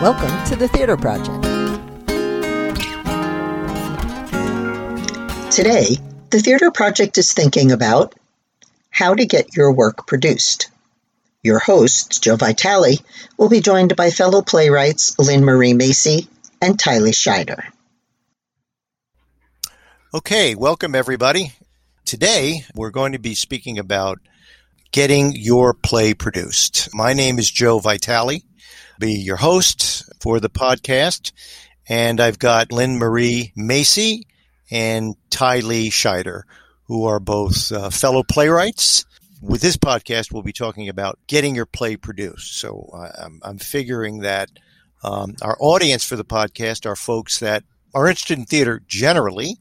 Welcome to the Theater Project. Today, the Theater Project is thinking about how to get your work produced. Your host, Joe Vitale, will be joined by fellow playwrights Lynn Marie Macy and Tylee Scheider. Okay, welcome everybody. Today, we're going to be speaking about getting your play produced. My name is Joe Vitale be your host for the podcast. And I've got Lynn Marie Macy and Ty Lee Scheider, who are both uh, fellow playwrights. With this podcast, we'll be talking about getting your play produced. So uh, I'm, I'm, figuring that um, our audience for the podcast are folks that are interested in theater generally,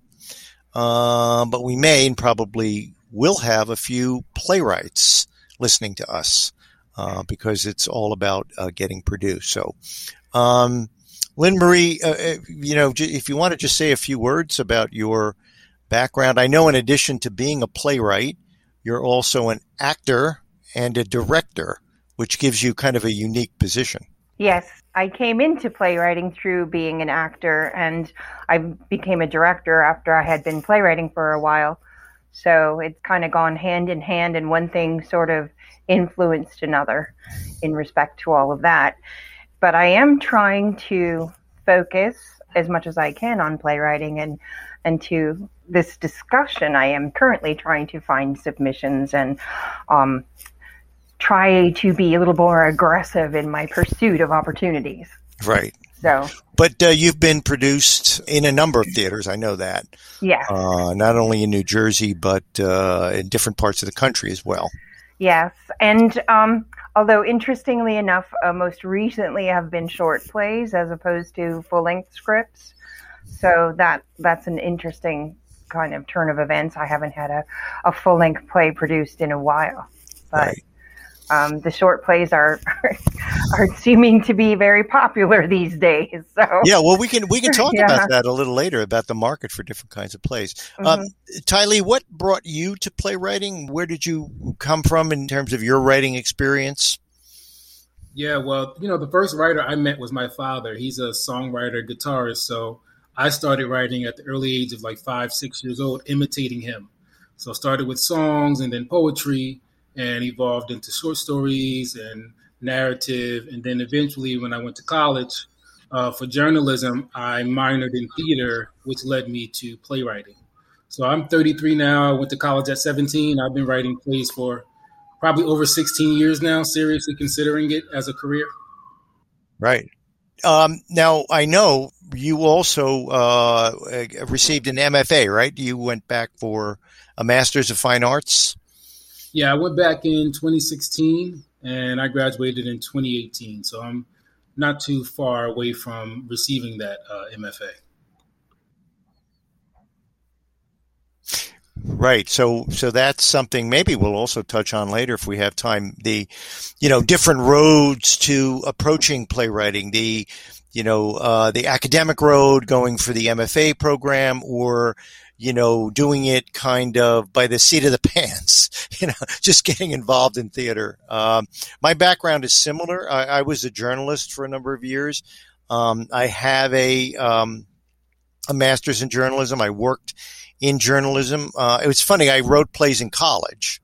uh, but we may and probably will have a few playwrights listening to us uh, because it's all about uh, getting produced. So, um, Lynn Marie, uh, uh you know, if you want to just say a few words about your background, I know in addition to being a playwright, you're also an actor and a director, which gives you kind of a unique position. Yes, I came into playwriting through being an actor, and I became a director after I had been playwriting for a while. So it's kind of gone hand in hand, and one thing sort of influenced another in respect to all of that. But I am trying to focus as much as I can on playwriting and and to this discussion. I am currently trying to find submissions and um, try to be a little more aggressive in my pursuit of opportunities. Right. So, but uh, you've been produced in a number of theaters. I know that. Yeah. Uh, not only in New Jersey, but uh, in different parts of the country as well. Yes, and um, although interestingly enough, uh, most recently have been short plays as opposed to full length scripts. So that that's an interesting kind of turn of events. I haven't had a, a full length play produced in a while, but right um, the short plays are are seeming to be very popular these days. So yeah, well, we can we can talk yeah. about that a little later about the market for different kinds of plays. Mm-hmm. Um, Tylee, what brought you to playwriting? Where did you come from in terms of your writing experience? Yeah, well, you know, the first writer I met was my father. He's a songwriter, guitarist. So I started writing at the early age of like five, six years old, imitating him. So I started with songs and then poetry and evolved into short stories and narrative. And then eventually, when I went to college uh, for journalism, I minored in theater, which led me to playwriting. So I'm 33 now. I went to college at 17. I've been writing plays for probably over 16 years now, seriously considering it as a career. Right. Um, now, I know you also uh, received an MFA, right? You went back for a Master's of Fine Arts. Yeah, I went back in 2016 and I graduated in 2018. So I'm not too far away from receiving that uh, MFA. Right. So, so that's something maybe we'll also touch on later if we have time. The, you know, different roads to approaching playwriting. The, you know, uh, the academic road going for the MFA program or, you know, doing it kind of by the seat of the pants, you know, just getting involved in theater. Um, my background is similar. I, I, was a journalist for a number of years. Um, I have a, um, a master's in journalism. I worked in journalism. Uh, it was funny. I wrote plays in college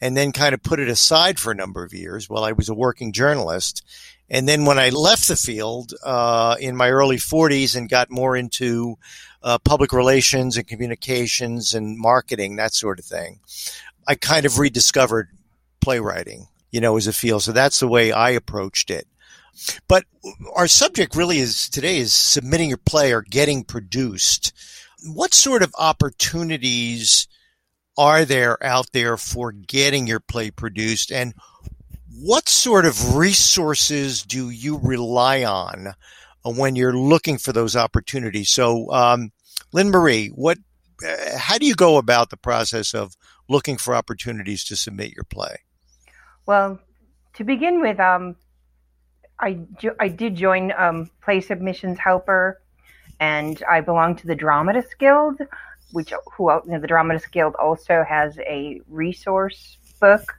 and then kind of put it aside for a number of years while I was a working journalist. And then when I left the field uh, in my early 40s and got more into uh, public relations and communications and marketing, that sort of thing, I kind of rediscovered playwriting, you know, as a field. So that's the way I approached it. But our subject really is today is submitting your play or getting produced. What sort of opportunities are there out there for getting your play produced and what sort of resources do you rely on uh, when you're looking for those opportunities? So, um, Lynn Marie, what, uh, how do you go about the process of looking for opportunities to submit your play? Well, to begin with, um, I, I did join um, Play Submissions Helper, and I belong to the Dramatists Guild, which who you know, the Dramatists Guild also has a resource book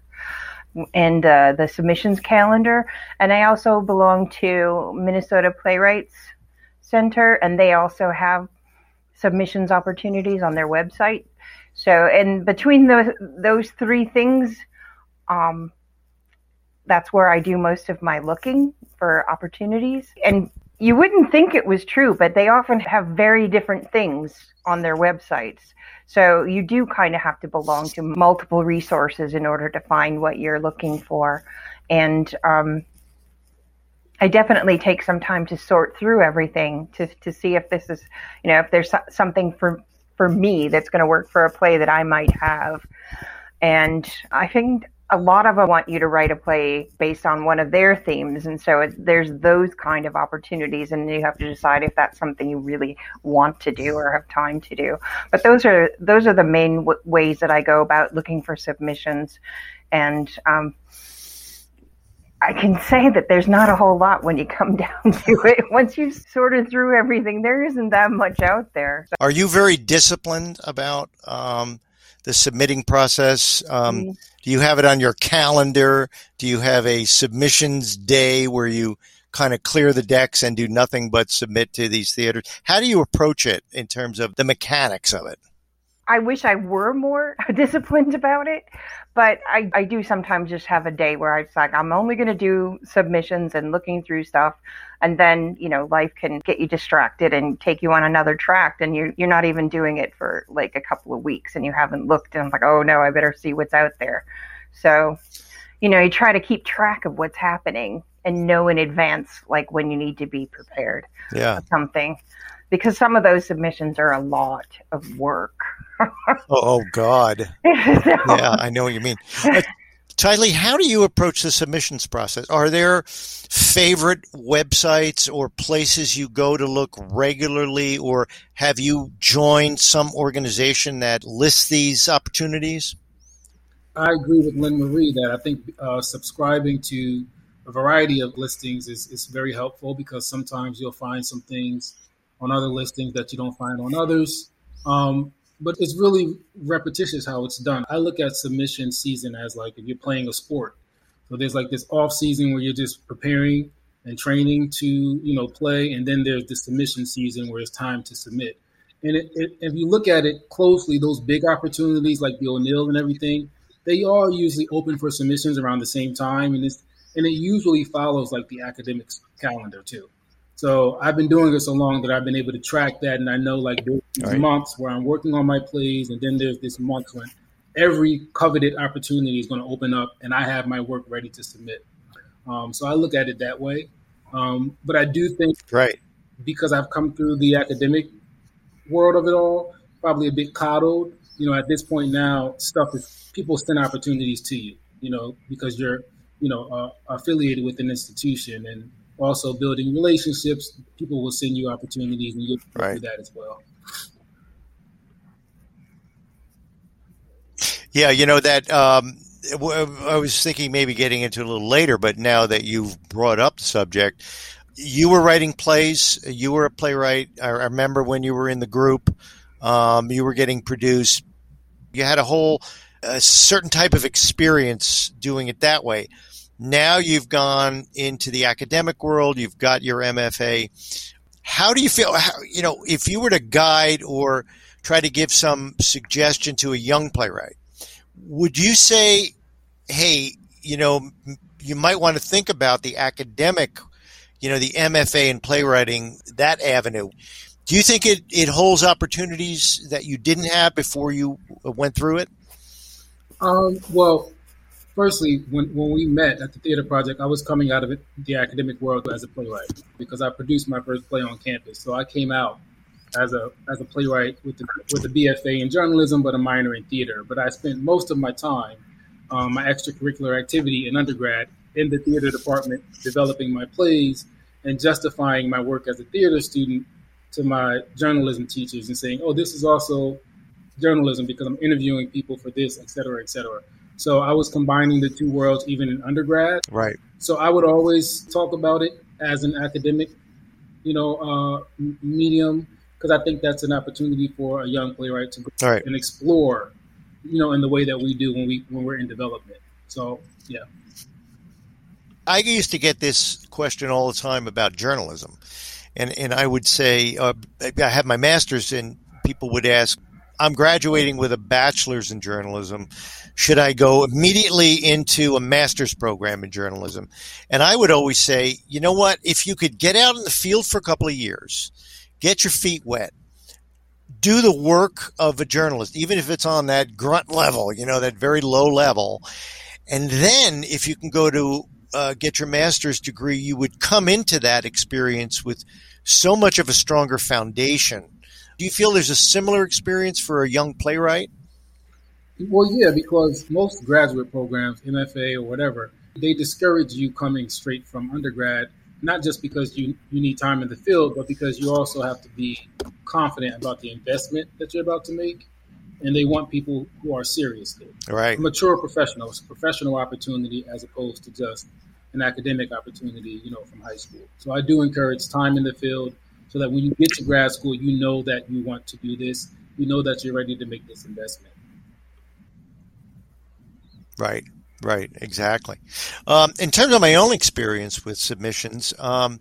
and uh, the submissions calendar. And I also belong to Minnesota Playwrights Center, and they also have submissions opportunities on their website. So, and between those those three things, um, that's where I do most of my looking for opportunities. And you wouldn't think it was true, but they often have very different things on their websites. So you do kind of have to belong to multiple resources in order to find what you're looking for. And um, I definitely take some time to sort through everything to, to see if this is, you know, if there's something for for me that's going to work for a play that I might have. And I think a lot of them want you to write a play based on one of their themes and so there's those kind of opportunities and you have to decide if that's something you really want to do or have time to do but those are those are the main w- ways that i go about looking for submissions and um, I can say that there's not a whole lot when you come down to it. Once you've sorted through everything, there isn't that much out there. Are you very disciplined about um, the submitting process? Um, mm-hmm. Do you have it on your calendar? Do you have a submissions day where you kind of clear the decks and do nothing but submit to these theaters? How do you approach it in terms of the mechanics of it? I wish I were more disciplined about it, but I, I do sometimes just have a day where I'm like I'm only going to do submissions and looking through stuff, and then you know life can get you distracted and take you on another track, and you're you're not even doing it for like a couple of weeks, and you haven't looked, and I'm like, oh no, I better see what's out there. So, you know, you try to keep track of what's happening and know in advance, like when you need to be prepared. Yeah. something because some of those submissions are a lot of work. Oh, oh, God. so, yeah, I know what you mean. Uh, Tylee, how do you approach the submissions process? Are there favorite websites or places you go to look regularly, or have you joined some organization that lists these opportunities? I agree with Lynn Marie that I think uh, subscribing to a variety of listings is, is very helpful because sometimes you'll find some things on other listings that you don't find on others. Um, but it's really repetitious how it's done. I look at submission season as like if you're playing a sport. So there's like this off season where you're just preparing and training to you know play, and then there's the submission season where it's time to submit. And it, it, if you look at it closely, those big opportunities like the O'Neill and everything, they are usually open for submissions around the same time, and it's and it usually follows like the academics calendar too. So I've been doing it so long that I've been able to track that, and I know like there's right. months where I'm working on my plays, and then there's this month when every coveted opportunity is going to open up, and I have my work ready to submit. Um, so I look at it that way. Um, but I do think, right, because I've come through the academic world of it all, probably a bit coddled. You know, at this point now, stuff is people send opportunities to you. You know, because you're you know uh, affiliated with an institution and also building relationships. People will send you opportunities, and you'll right. do that as well. Yeah, you know that. Um, I was thinking maybe getting into a little later, but now that you've brought up the subject, you were writing plays. You were a playwright. I remember when you were in the group. Um, you were getting produced. You had a whole a certain type of experience doing it that way. Now you've gone into the academic world, you've got your MFA. How do you feel? How, you know, if you were to guide or try to give some suggestion to a young playwright, would you say, hey, you know, you might want to think about the academic, you know, the MFA in playwriting, that avenue. Do you think it, it holds opportunities that you didn't have before you went through it? Um, well, firstly, when, when we met at the theater project, I was coming out of it, the academic world as a playwright because I produced my first play on campus. So I came out as a as a playwright with the with a BFA in journalism, but a minor in theater. But I spent most of my time, um, my extracurricular activity in undergrad, in the theater department, developing my plays and justifying my work as a theater student to my journalism teachers and saying, "Oh, this is also journalism because I'm interviewing people for this, et cetera, et cetera." So I was combining the two worlds even in undergrad. Right. So I would always talk about it as an academic, you know, uh, medium because I think that's an opportunity for a young playwright to go right. and explore, you know, in the way that we do when we when we're in development. So yeah. I used to get this question all the time about journalism, and and I would say uh, I have my master's, and people would ask, "I'm graduating with a bachelor's in journalism. Should I go immediately into a master's program in journalism?" And I would always say, "You know what? If you could get out in the field for a couple of years, get your feet wet." Do the work of a journalist, even if it's on that grunt level, you know, that very low level. And then if you can go to uh, get your master's degree, you would come into that experience with so much of a stronger foundation. Do you feel there's a similar experience for a young playwright? Well, yeah, because most graduate programs, MFA or whatever, they discourage you coming straight from undergrad, not just because you, you need time in the field, but because you also have to be confident about the investment that you're about to make. And they want people who are serious. Right. Mature professionals, professional opportunity as opposed to just an academic opportunity, you know, from high school. So I do encourage time in the field so that when you get to grad school, you know that you want to do this. You know that you're ready to make this investment. Right, right, exactly. Um, in terms of my own experience with submissions, um,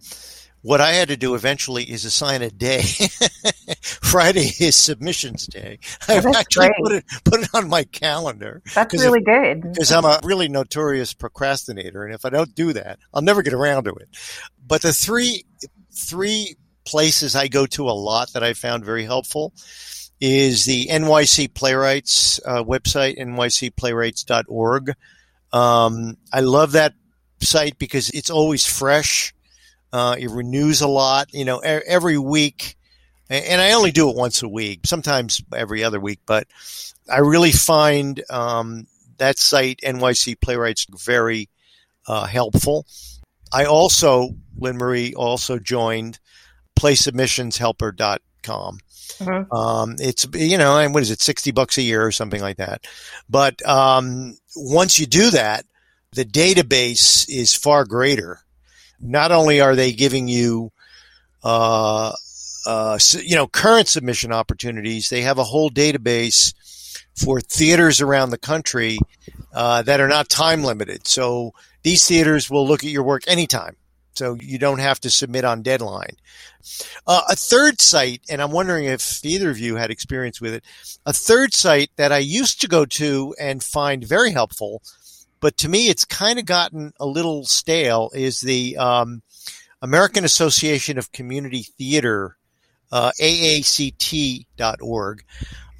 what I had to do eventually is assign a day. Friday is submissions day. Oh, I've actually great. put it put it on my calendar That's really good. because I'm a really notorious procrastinator, and if I don't do that, I'll never get around to it. But the three three places I go to a lot that I found very helpful is the NYC Playwrights uh, website, nycplaywrights.org. Um, I love that site because it's always fresh. Uh, it renews a lot, you know, every week. And I only do it once a week, sometimes every other week, but I really find um, that site, NYC Playwrights, very uh, helpful. I also, Lynn Marie, also joined playsubmissionshelper.com. Mhm. Um, it's, you know, and what is it, 60 bucks a year or something like that. But um, once you do that, the database is far greater. Not only are they giving you, uh, uh, you know, current submission opportunities, they have a whole database for theaters around the country uh, that are not time limited. So these theaters will look at your work anytime. So you don't have to submit on deadline. Uh, a third site, and I'm wondering if either of you had experience with it, a third site that I used to go to and find very helpful, but to me it's kind of gotten a little stale, is the um, American Association of Community Theater, uh, AACT.org.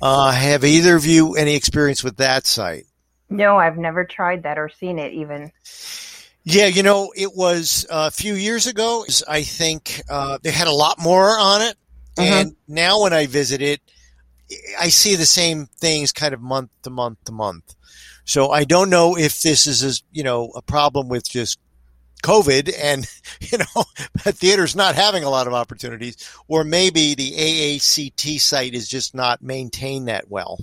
Uh, have either of you any experience with that site? No, I've never tried that or seen it even. Yeah, you know, it was uh, a few years ago. I think uh, they had a lot more on it, and now when I visit it, I see the same things kind of month to month to month. So I don't know if this is, a, you know, a problem with just COVID and you know theaters not having a lot of opportunities, or maybe the AACT site is just not maintained that well.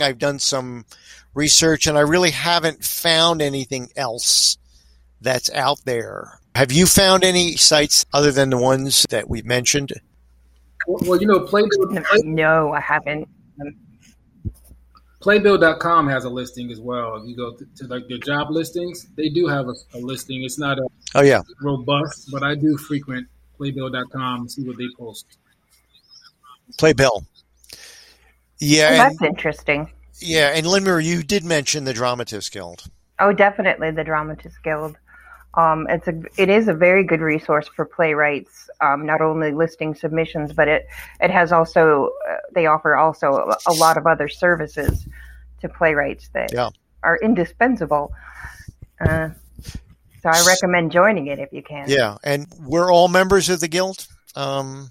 I've done some research and I really haven't found anything else that's out there. Have you found any sites other than the ones that we've mentioned? Well, well, you know, Playbill, No, I haven't. Playbill.com has a listing as well. If you go to, to like their job listings, they do have a, a listing. It's not a Oh yeah, robust, but I do frequent Playbill.com and see what they post. Playbill. Yeah, Oh, and, that's interesting. yeah, and Lynn Marie, you did mention the Dramatists Guild. Oh, definitely the Dramatists Guild. Um, it's a it is a very good resource for playwrights. Um, not only listing submissions, but it it has also uh, they offer also a, a lot of other services to playwrights that Yeah. are indispensable. Uh, so I recommend joining it if you can. Yeah, and we're all members of the guild. Um,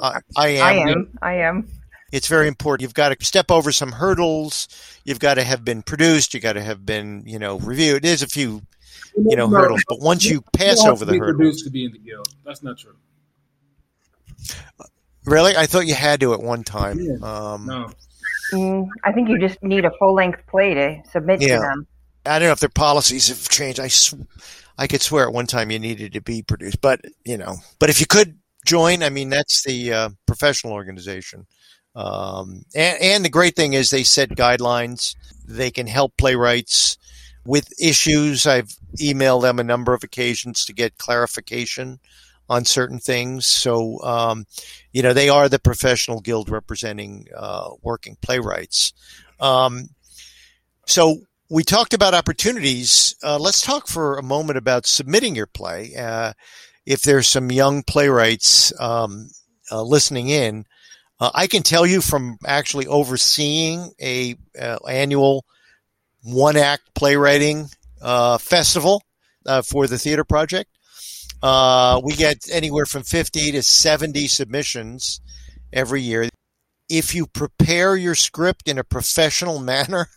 I, I am. I am. I am. It's very important. You've got to step over some hurdles. You've got to have been produced. You've got to have been, you know, reviewed. There's a few, you know, No, hurdles. But once you pass don't over the be hurdle, produced to be in the guild. That's not true. really, I thought you had to at one time. Yeah. Um, No. Mm, I think you just need a full length play to submit Yeah. to them. I don't know if their policies have changed. I, sw- I could swear at one time you needed to be produced, but you know, but if you could join, I mean, that's the uh, professional organization. Um, and, and the great thing is they set guidelines. They can help playwrights with issues. I've emailed them a number of occasions to get clarification on certain things. So, um, you know, they are the professional guild representing uh, working playwrights. Um, so we talked about opportunities. Uh, let's talk for a moment about submitting your play. Uh, if there's some young playwrights um, uh, listening in, uh, I can tell you from actually overseeing a uh, annual one act playwriting uh, festival for the theater project. we get anywhere from 50 to 70 submissions every year. If you prepare your script in a professional manner,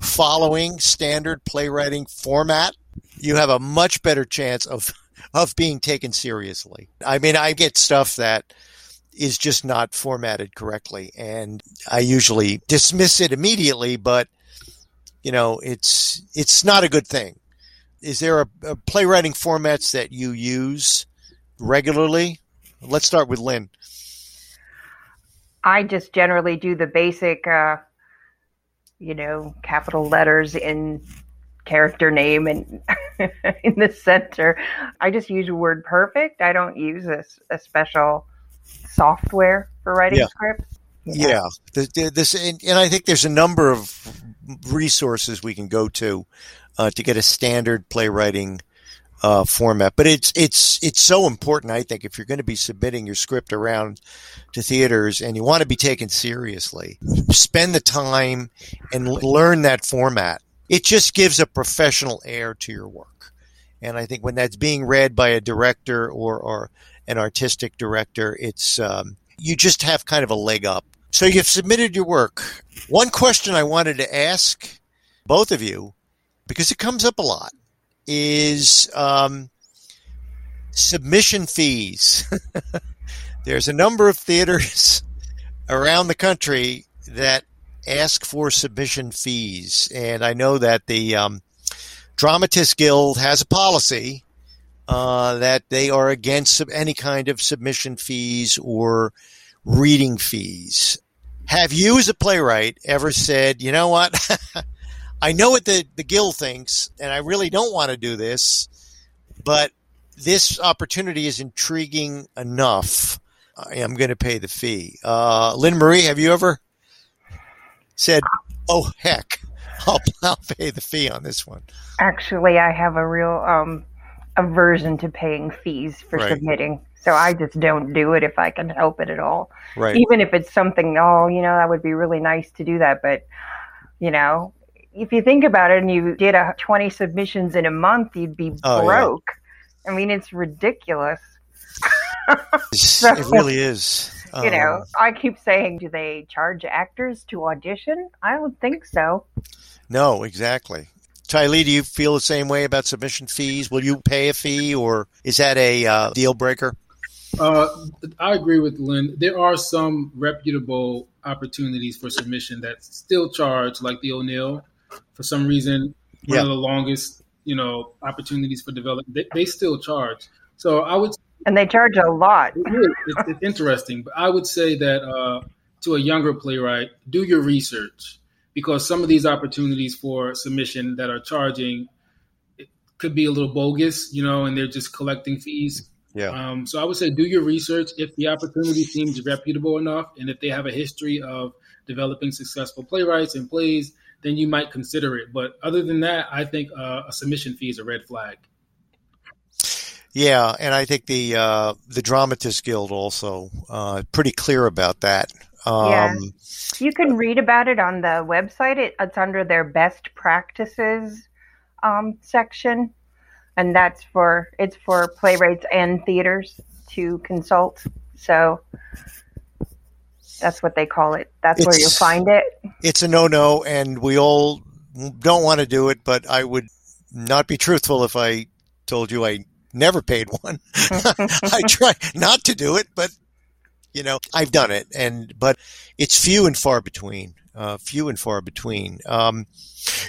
following standard playwriting format, you have a much better chance of of being taken seriously. I mean, I get stuff that is just not formatted correctly and I usually dismiss it immediately, but you know, it's it's not a good thing. Is there a, a playwriting formats that you use regularly? Let's start with Lynn. I just generally do the basic uh, you know, capital letters in character name and in the center. I just use WordPerfect. I don't use a, a special software for writing yeah. scripts. Yeah, yeah. This, this and, and, I think there's a number of resources we can go to uh, to get a standard playwriting uh, format. But it's it's it's so important. I think if you're going to be submitting your script around to theaters and you want to be taken seriously, spend the time and learn that format. It just gives a professional air to your work. And I think when that's being read by a director or, or an artistic director, it's um, you just have kind of a leg up. So you've submitted your work. One question I wanted to ask both of you, because it comes up a lot, is um, submission fees. There's a number of theaters around the country that ask for submission fees, and I know that the um, Dramatists Guild has a policy uh, that they are against any kind of submission fees or reading fees. Have you, as a playwright, ever said, you know what? I know what the, the guild thinks, and I really don't want to do this, but this opportunity is intriguing enough. I am going to pay the fee. Uh, Lynn Marie, have you ever said, "Oh heck, I'll, I'll pay the fee on this one"? Actually, I have a real um, aversion to paying fees for right. submitting, so I just don't do it if I can help it at all. Right. Even if it's something, oh, you know, that would be really nice to do that, but you know, if you think about it and you did a 20 submissions in a month, you'd be oh, broke. Yeah. I mean, it's ridiculous. so, it really is. You know, um, I keep saying, do they charge actors to audition? I don't think so. No, exactly. Tylee, do you feel the same way about submission fees? Will you pay a fee, or is that a uh, deal breaker? Uh, I agree with Lynn. There are some reputable opportunities for submission that still charge, like the O'Neill for some reason one of the longest you know opportunities for development they, they, still charge. So i would and they charge a lot. It is, it's, it's interesting. But i would say that uh, to a younger playwright do your research because some of these opportunities for submission that are charging could be a little bogus you know and they're just collecting fees yeah. Um, so I would say do your research. If the opportunity seems reputable enough, and if they have a history of developing successful playwrights and plays, then you might consider it. But other than that, I think uh, a submission fee is a red flag. Yeah, and I think the uh, the Dramatists Guild also uh, pretty clear about that. Um, yeah, you can read about it on the website. It, it's under their best practices um, section, and that's for it's for playwrights and theaters to consult. So that's what they call it. That's it's, where you'll find it. It's a no-no, and we all don't want to do it. But I would not be truthful if I told you I never paid one. I try not to do it, but you know I've done it, and but it's few and far between. Uh, few and far between. Um,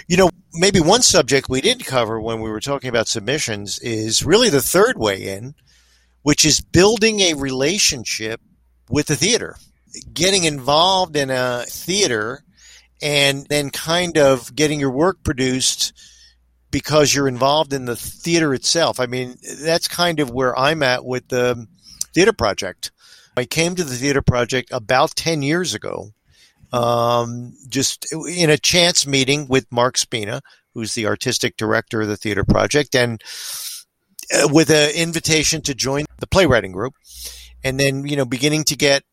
you know, maybe one subject we didn't cover when we were talking about submissions is really the third way in, which is building a relationship with the theater getting involved in a theater and then kind of getting your work produced because you're involved in the theater itself. I mean, that's kind of where I'm at with the theater project. I came to the theater project about 10 years ago, um, just in a chance meeting with Mark Spina, who's the artistic director of the theater project, and uh, with an invitation to join the playwriting group. And then, you know, beginning to get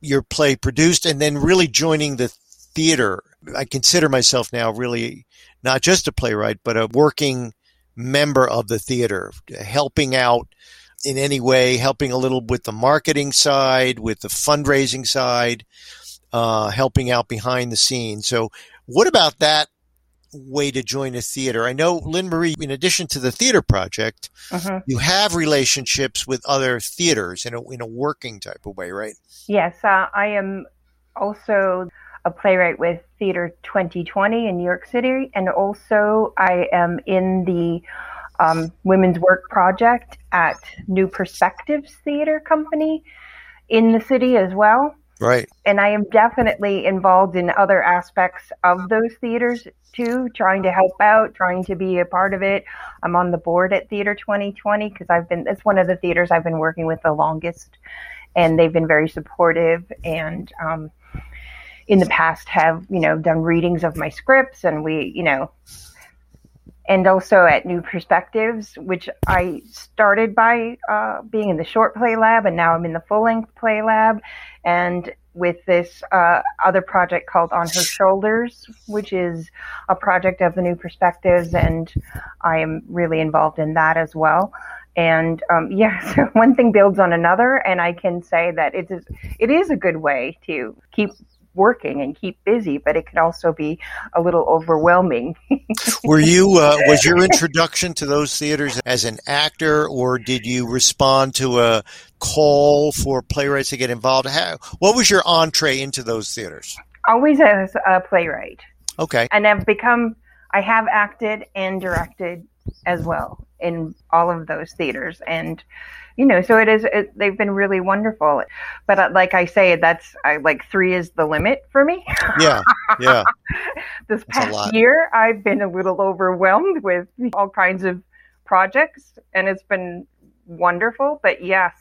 your play produced and then really joining the theater. I consider myself now really not just a playwright, but a working member of the theater, helping out in any way, helping a little with the marketing side, with the fundraising side, uh, helping out behind the scenes. So, what about that way to join a theater? I know, Lynn Marie, in addition to the theater project, uh-huh. you have relationships with other theaters in a, in a working type of way, right? Yes, uh, I am also a playwright with Theater 2020 in New York City, and also I am in the um, Women's Work Project at New Perspectives Theater Company in the city as well. Right. And I am definitely involved in other aspects of those theaters too, trying to help out, trying to be a part of it. I'm on the board at Theater 2020 because I've been, it's one of the theaters I've been working with the longest, and they've been very supportive and, um, in the past have you know done readings of my scripts and we you know and also at New Perspectives, which I started by uh, being in the short play lab, and now I'm in the full length play lab, and with this uh, other project called On Her Shoulders, which is a project of the New Perspectives, and I am really involved in that as well. And um, yeah, so one thing builds on another, and I can say that it is it is a good way to keep working and keep busy, but it can also be a little overwhelming. Were you uh, was your introduction to those theaters as an actor, or did you respond to a call for playwrights to get involved? How, what was your entree into those theaters? Always as a playwright. Okay, and I've become. I have acted and directed as well in all of those theaters, and you know, so it is. It, they've been really wonderful. But uh, like I say, that's I, like three is the limit for me. Yeah, yeah. this past year, I've been a little overwhelmed with all kinds of projects, and it's been wonderful. But yes,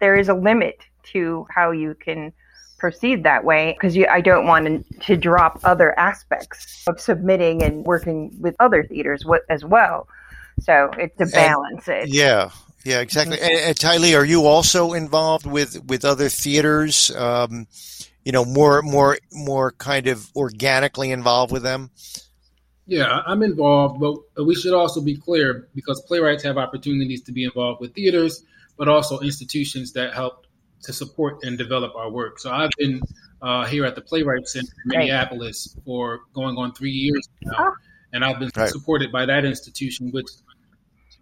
there is a limit to how you can proceed that way because I don't want to drop other aspects of submitting and working with other theaters as well. So it's a balance and, it. Yeah, yeah, exactly. Mm-hmm. And, and Tylee, are you also involved with with other theaters? Um, you know, more more more kind of organically involved with them. Yeah, I'm involved, but we should also be clear because playwrights have opportunities to be involved with theaters, but also institutions that help to support and develop our work. So I've been uh, here at the Playwright Center in Minneapolis for going on three years now, oh. And I've been right. supported by that institution, which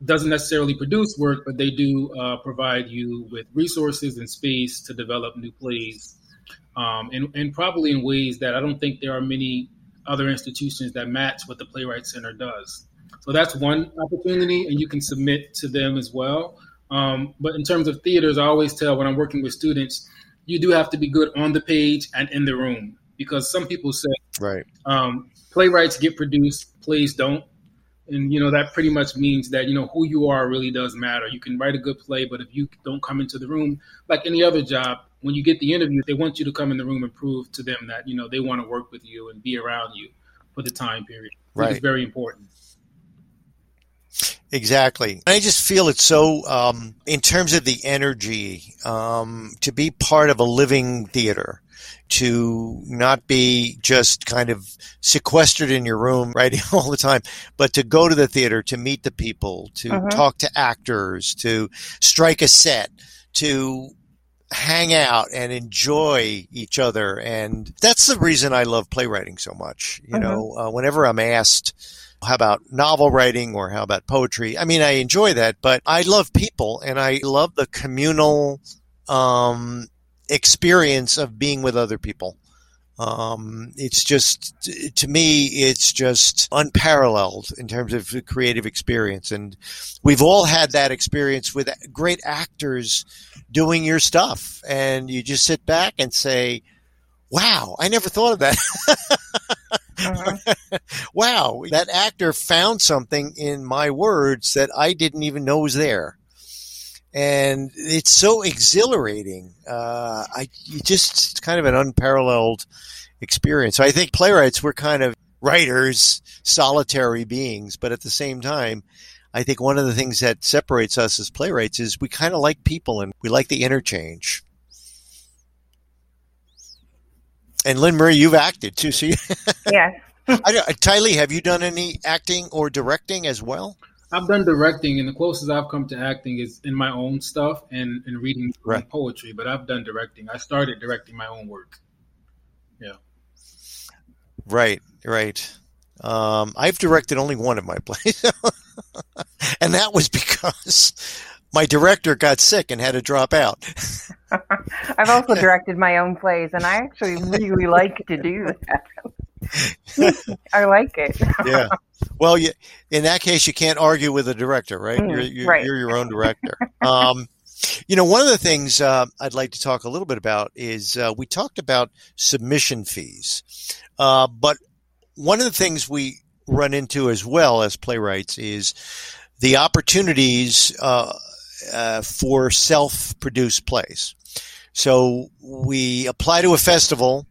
doesn't necessarily produce work, but they do uh, provide you with resources and space to develop new plays, um, and, and probably in ways that I don't think there are many other institutions that match what the Playwright Center does. So that's one opportunity, and you can submit to them as well. Um, but in terms of theaters, I always tell when I'm working with students, you do have to be good on the page and in the room because some people say, right, um, playwrights get produced, plays don't. And you know that pretty much means that you know who you are really does matter. You can write a good play but if you don't come into the room like any other job when you get the interview they want you to come in the room and prove to them that you know they want to work with you and be around you for the time period. Right it's very important. Exactly. I just feel it's so, um, in terms of the energy, um, to be part of a living theater to not be just kind of sequestered in your room writing all the time, but to go to the theater, to meet the people, to uh-huh. talk to actors, to strike a set, to hang out and enjoy each other. And that's the reason I love playwriting so much. You uh-huh. know, uh, whenever I'm asked, how about novel writing or how about poetry? I mean, I enjoy that, but I love people and I love the communal, um, experience of being with other people. Um, it's just, to me, it's just unparalleled in terms of creative experience. And we've all had that experience with great actors doing your stuff. And you just sit back and say, wow, I never thought of that. uh-huh. wow, that actor found something in my words that I didn't even know was there. And it's so exhilarating. Uh, I just it's kind of an unparalleled experience. So I think playwrights we're kind of writers, solitary beings, but at the same time, I think one of the things that separates us as playwrights is we kind of like people and we like the interchange. And Lynn Marie, you've acted too, so you, yeah. Tylee, have you done any acting or directing as well? I've done directing, and the closest I've come to acting is in my own stuff and, and reading right. poetry. But I've done directing. I started directing my own work. Yeah. Right, right. Um, I've directed only one of my plays, and that was because my director got sick and had to drop out. I've also directed my own plays, and I actually really like to do that. I like it. yeah. Well, you, in that case, you can't argue with a director, right? Mm, you're, you're, right. you're, your own director. Um, you know, one of the things uh, I'd like to talk a little bit about is uh, we talked about submission fees, uh, but one of the things we run into as well as playwrights is the opportunities uh, uh, for self-produced plays. So we apply to a festival,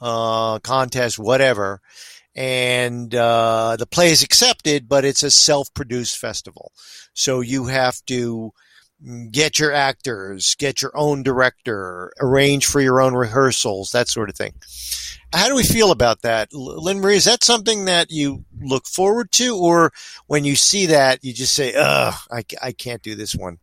uh, contest, whatever, and uh, the play is accepted, but it's a self-produced festival. So you have to get your actors, get your own director, arrange for your own rehearsals, that sort of thing. How do we feel about that, Lynn Marie? Is that something that you look forward to, or when you see that, you just say, "Ugh, I, I can't do this one"?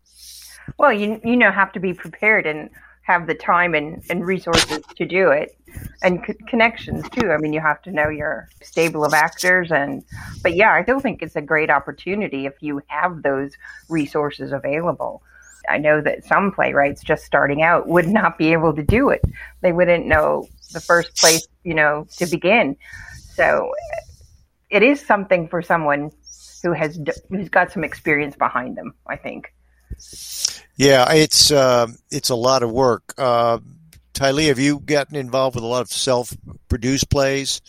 Well, you you know have to be prepared and have the time and, and resources to do it. And c- connections too. I mean you have to know your stable of actors and but yeah i still think it's a great opportunity if you have those resources available. I know that some playwrights just starting out would not be able to do it. They wouldn't know the first place you know to begin. So it is something for someone who has who's got some experience behind them i think yeah, it's uh, it's a lot of work. Uh, Tylee, have you gotten involved with a lot of self-produced plays?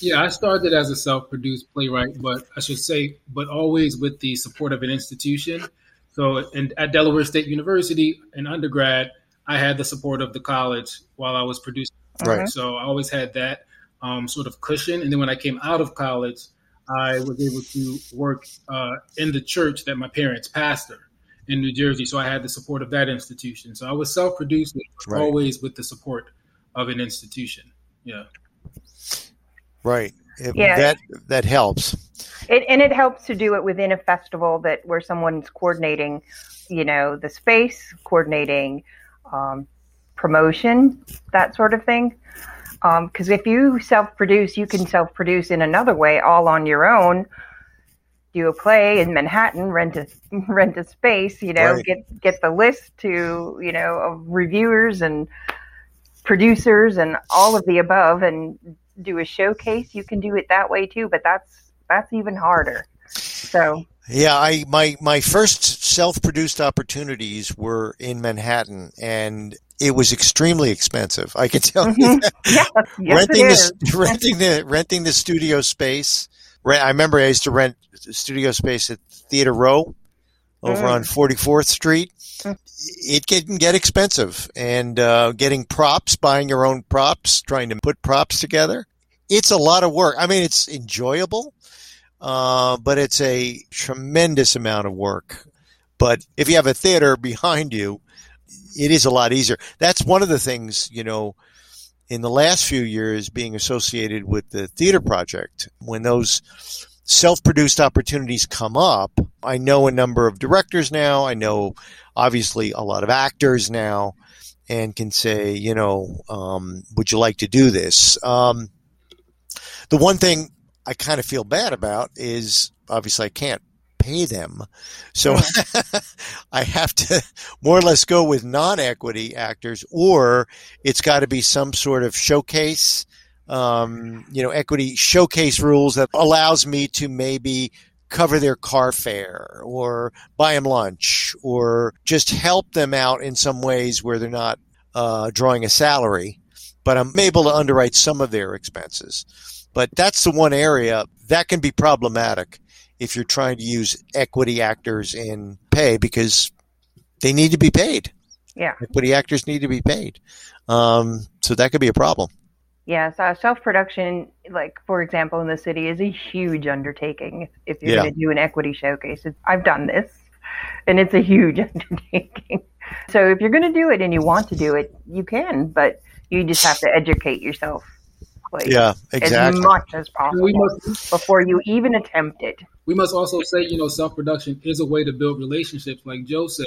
Yeah, I started as a self-produced playwright, but I should say, but always with the support of an institution. So, and at Delaware State University, in undergrad, I had the support of the college while I was producing. Right. So I always had that um, sort of cushion. And then when I came out of college, I was able to work uh, in the church that my parents pastor in New Jersey, so I had the support of that institution. So I was self-producing, right. always with the support of an institution. Yeah. Right. It, yeah. That that helps. It, and it helps to do it within a festival that where someone's coordinating, you know, the space, coordinating um, promotion, that sort of thing. Because um, if you self-produce, you can self-produce in another way, all on your own do a play in Manhattan, rent a rent a space, you know, right. get get the list to you know of reviewers and producers and all of the above, and do a showcase. You can do it that way too, but that's that's even harder. So yeah, I my my first self-produced opportunities were in Manhattan, and it was extremely expensive. I can tell mm-hmm. you that. yes, renting the renting the renting the studio space I remember I used to rent studio space at Theater Row over mm. on 44th Street. Mm. It can get expensive, and uh, getting props, buying your own props, trying to put props together, it's a lot of work. I mean, it's enjoyable, uh, but it's a tremendous amount of work. But if you have a theater behind you, it is a lot easier. That's one of the things, you know, in the last few years being associated with the theater project. When those self-produced opportunities come up, I know a number of directors now. I know obviously a lot of actors now and can say, you know, um, would you like to do this? Um, the one thing I kind of feel bad about is obviously I can't pay them. So I have to more or less go with non equity actors, or it's got to be some sort of showcase um, you know, equity showcase rules that allows me to maybe cover their car fare or buy them lunch or just help them out in some ways where they're not uh, drawing a salary, but I'm able to underwrite some of their expenses. But that's the one area that can be problematic if you're trying to use equity actors in pay because they need to be paid. Yeah. Equity actors need to be paid. Um, so that could be a problem. Yeah, so self production, like for example, in the city, is a huge undertaking. If, you're Yeah. going to do an equity showcase, I've done this, and it's a huge undertaking. So if you're going to do it and you want to do it, you can, but you just have to educate yourself, like Yeah, exactly. as much as And we possible must before you even attempt it. we must also say, you know, self production is a way to build relationships, like Joe said,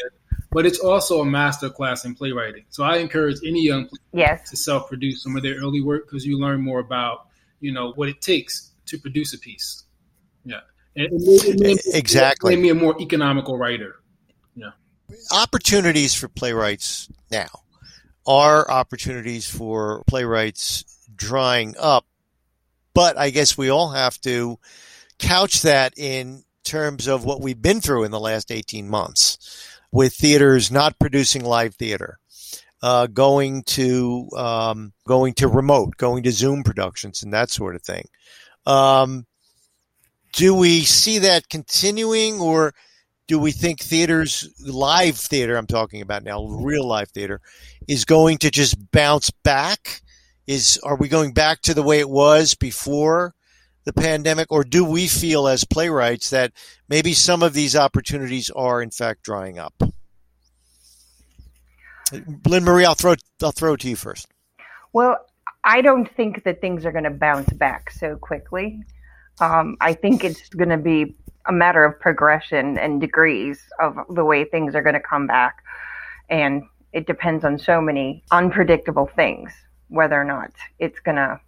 but it's also a master class in playwriting. So I encourage any young Yes, to self produce some of their early work because you learn more about, you know, what it takes to produce a piece. Yeah. And it made, it made, Exactly. It made me a more economical writer. Yeah. Opportunities for playwrights now are opportunities for playwrights drying up, but I guess we all have to couch that in terms of what we've been through in the last 18 months with theaters not producing live theater. Uh, going to um, going to remote, going to Zoom productions, and that sort of thing. Um, do we see that continuing, or do we think theaters, live theater, I'm talking about now, real live theater, is going to just bounce back? Is are we going back to the way it was before the pandemic, or do we feel as playwrights that maybe some of these opportunities are in fact drying up? Lynn Marie, I'll throw I'll throw to you first. Well, I don't think that things are going to bounce back so quickly. Um, I think it's going to be a matter of progression and degrees of the way things are going to come back. And it depends on so many unpredictable things, whether or not it's going to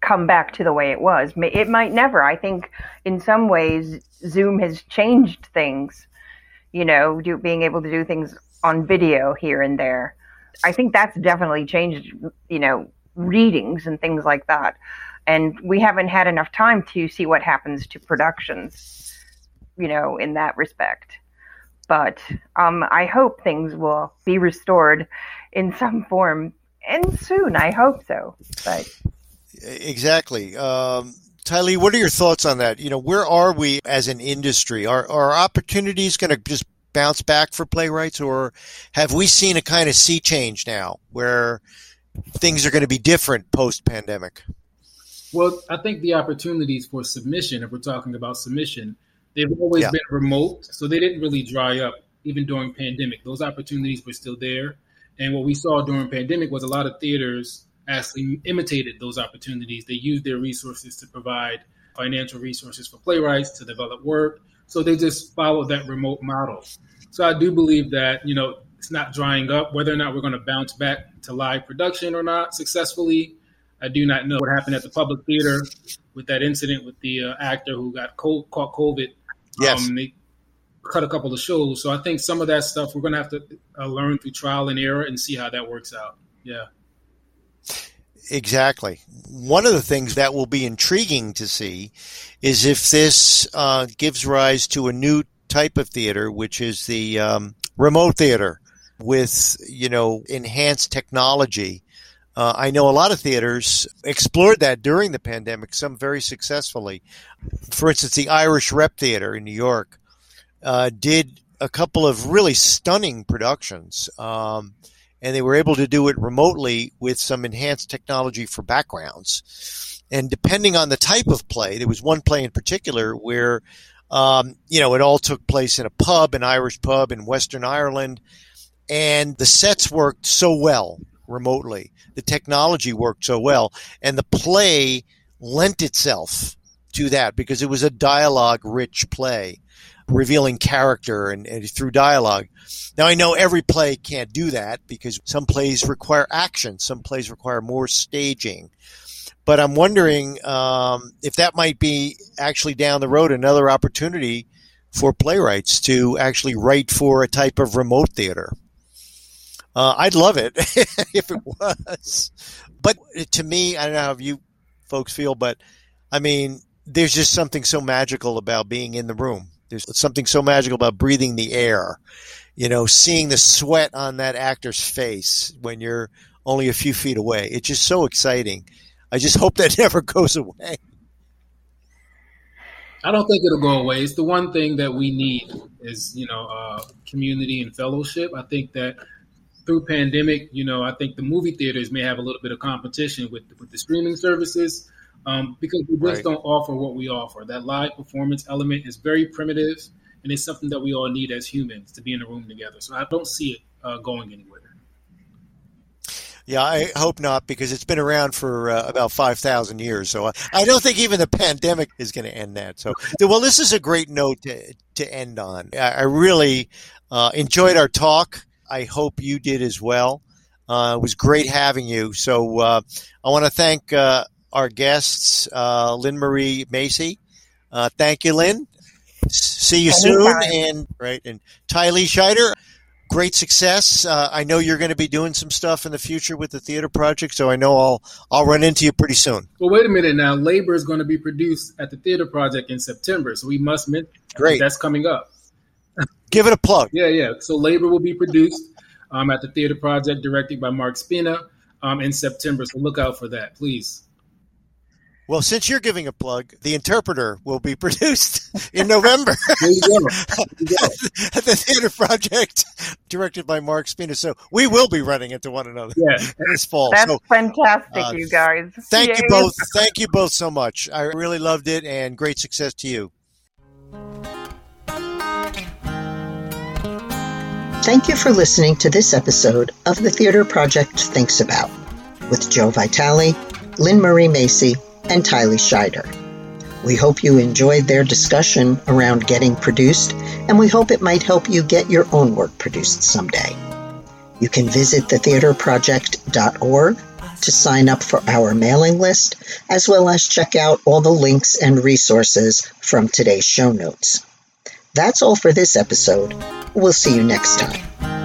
come back to the way it was. It might never. I think in some ways, Zoom has changed things, you know, do, being able to do things on video here and there. I think that's definitely changed, you know, readings and things like that. And we haven't had enough time to see what happens to productions, you know, in that respect. But um, I hope things will be restored in some form and soon. I hope so. But Exactly. Um, Tylee, what are your thoughts on that? You know, where are we as an industry? Are, are opportunities going to just bounce back for playwrights, or have we seen a kind of sea change now where things are going to be different post pandemic? Well, I think the opportunities for submission, if we're talking about submission, they've always Yeah. been remote, so they didn't really dry up even during pandemic. Those opportunities were still there, and what we saw during pandemic was a lot of theaters actually imitated those opportunities. They used their resources to provide financial resources for playwrights to develop work, so they just followed that remote model. So I do believe that you know it's not drying up. Whether or not we're going to bounce back to live production or not successfully, I do not know what happened at the public theater with that incident with the uh, actor who got cold, caught COVID. Yes. Um, they cut a couple of shows. So I think some of that stuff we're going to have to uh, learn through trial and error and see how that works out. Yeah. Exactly. One of the things that will be intriguing to see is if this uh, gives rise to a new type of theater, which is the um, remote theater with, you know, enhanced technology. Uh, I know a lot of theaters explored that during the pandemic, some very successfully. For instance, the Irish Rep Theater in New York uh, did a couple of really stunning productions. Um, and they were able to do it remotely with some enhanced technology for backgrounds. And depending on the type of play, there was one play in particular where, um, you know, it all took place in a pub, an Irish pub in Western Ireland, and the sets worked so well remotely. The technology worked so well, and the play lent itself to that because it was a dialogue rich play revealing character and, and through dialogue. Now I know every play can't do that because some plays require action, some plays require more staging. But I'm wondering um, if that might be actually down the road another opportunity for playwrights to actually write for a type of remote theater. Uh, I'd love it if it was, But to me, I don't know how you folks feel, but I mean, there's just something so magical about being in the room. There's something so magical about breathing the air, you know, seeing the sweat on that actor's face when you're only a few feet away. It's just so exciting. I just hope that never goes away. I don't think it'll go away. It's the one thing that we need is you know uh, community and fellowship. I think that through pandemic, you know, I think the movie theaters may have a little bit of competition with with the streaming services um, because we just right. don't offer what we offer. That live performance element is very primitive, and it's something that we all need as humans to be in a room together. So I don't see it uh, going anywhere. Yeah, I hope not because it's been around for uh, about 5,000 years. So I, I, don't think even the pandemic is going to end that. So, well, this is a great note to, to end on. I, I really uh, enjoyed our talk. I hope you did as well. Uh, it was great having you. So uh, I want to thank uh, our guests, uh, Lynn Marie Macy. thank you, Lynn. See you soon. And right, and Tylee Scheider great success. Uh, I know you're going to be doing some stuff in the future with the theater project, so I know I'll I'll run into you pretty soon. Well, wait a minute now. Labor is going to be produced at the theater project in September, so we must mention great. That's coming up. Give it a plug. Yeah, yeah. So Labor will be produced um, at the theater project, directed by Mark Spina, um, in September. So look out for that, please. Well, since you're giving a plug, the interpreter will be produced in November at the Theater Project, directed by Mark Spina. So we will be running into one another yeah. this fall. That's so, fantastic, uh, you guys. Thank Yay. you both. Thank you both so much. I really loved it, and great success to you. Thank you for listening to this episode of The Theater Project Thinks About with Joe Vitale, Lynn Marie Macy, and Tylee Scheider. We hope you enjoyed their discussion around getting produced, and we hope it might help you get your own work produced someday. You can visit thetheaterproject.org to sign up for our mailing list, as well as check out all the links and resources from today's show notes. That's all for this episode. We'll see you next time.